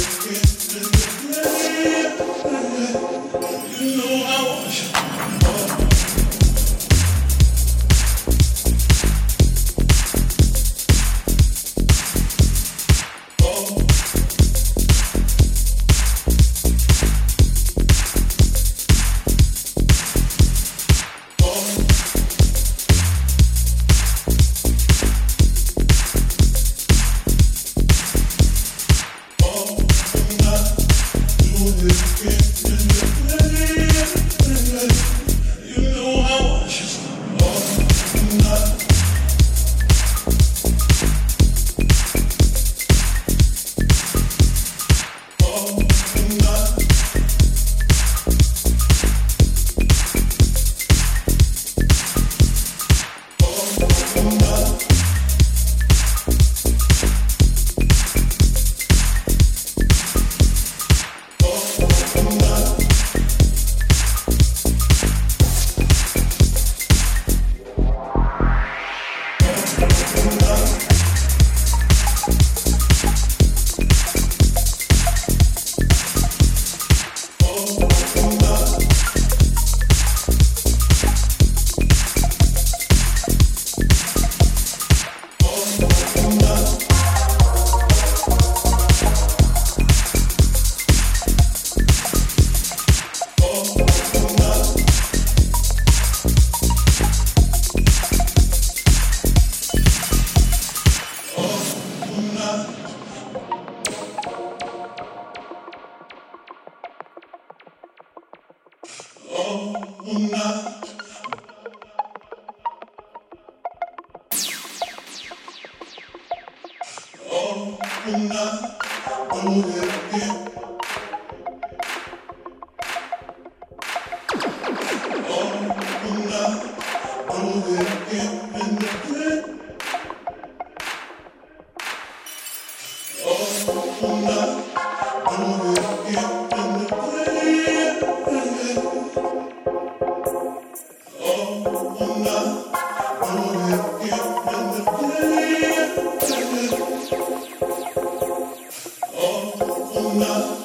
You know I want you. Make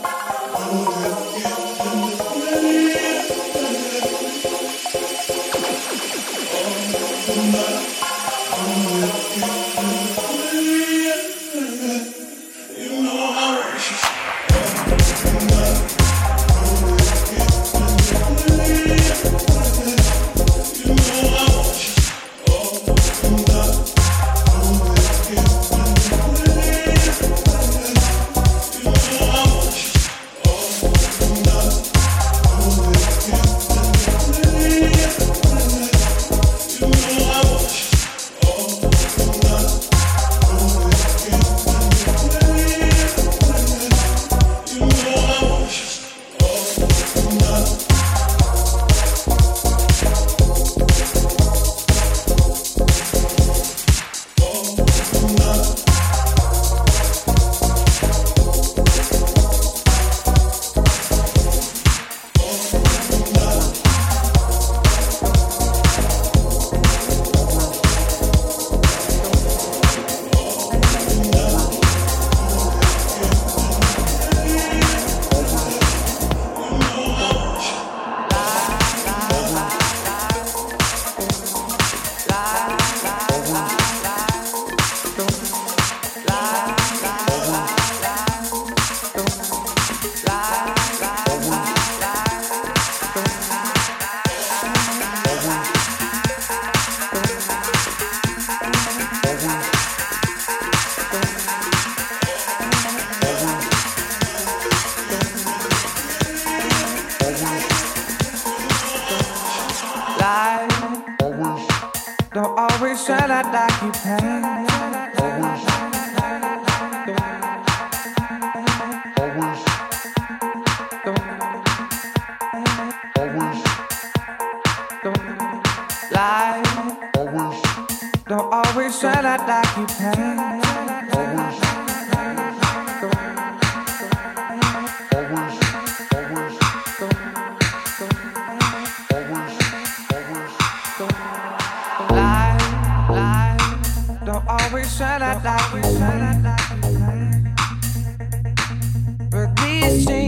me right.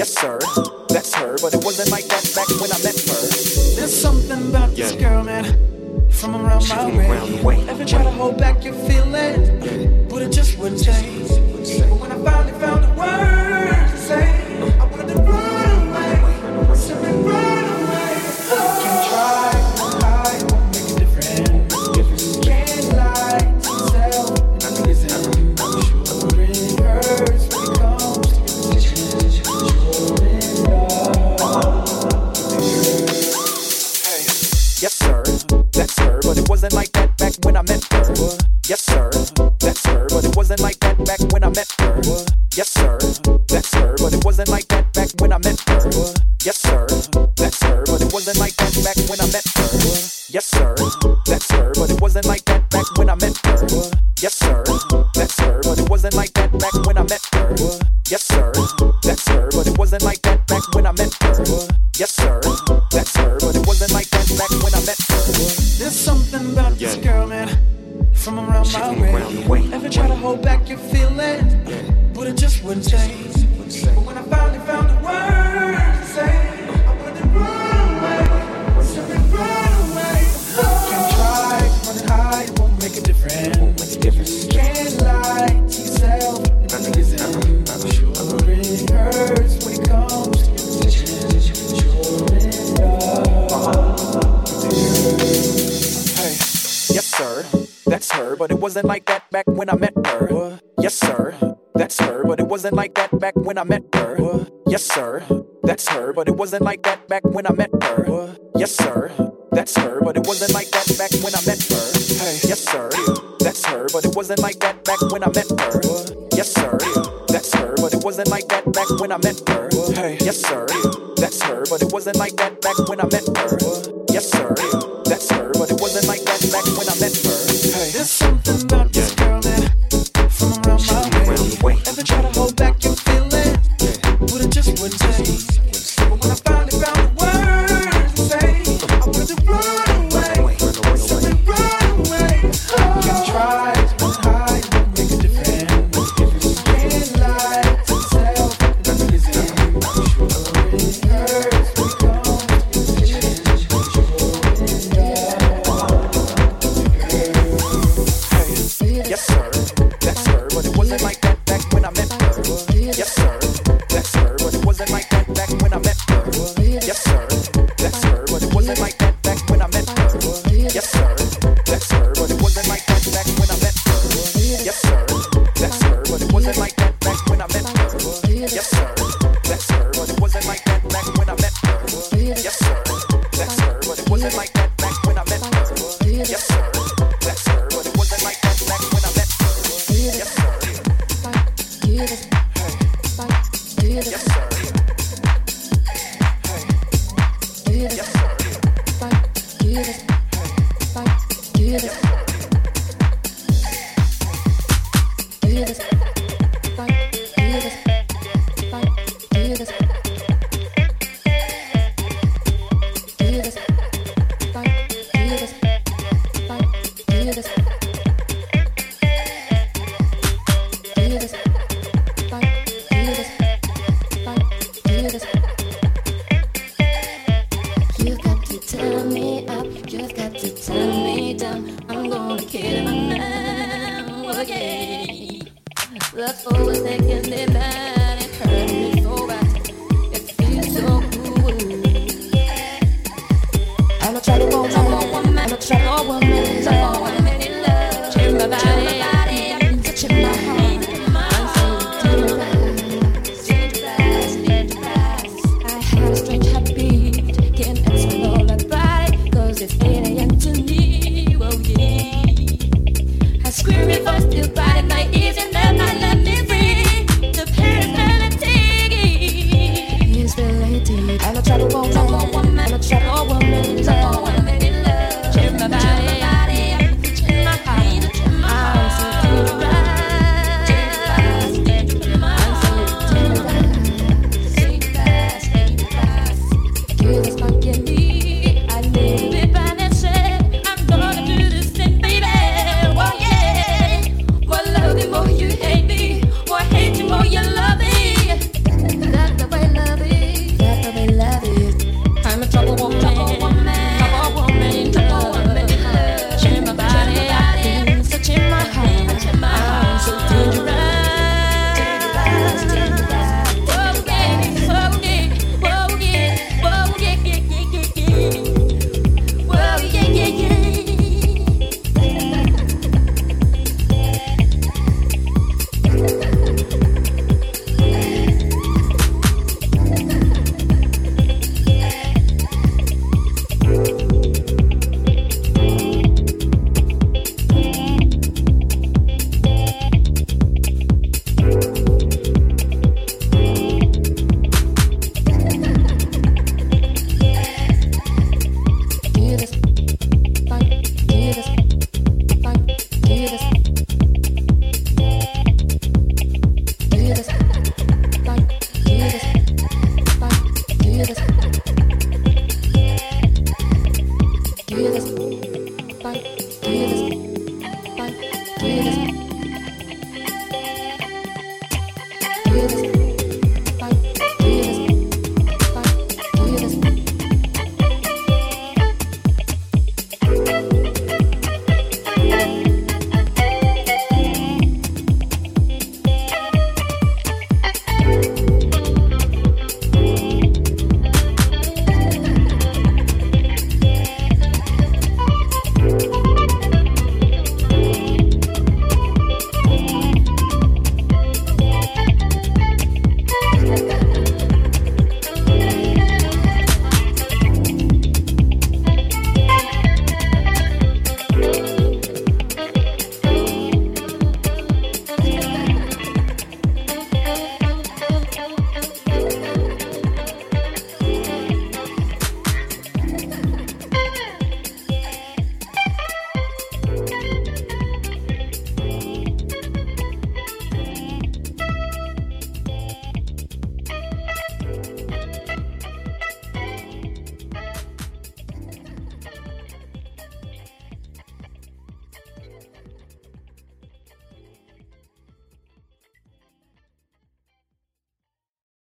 Yes, sir, that's her, but it wasn't like that back when I met her. There's something about yeah. this girl, man. From around my way. Around way. Ever try to hold back your feelings, yeah. but it just wouldn't change. But when I finally found the words.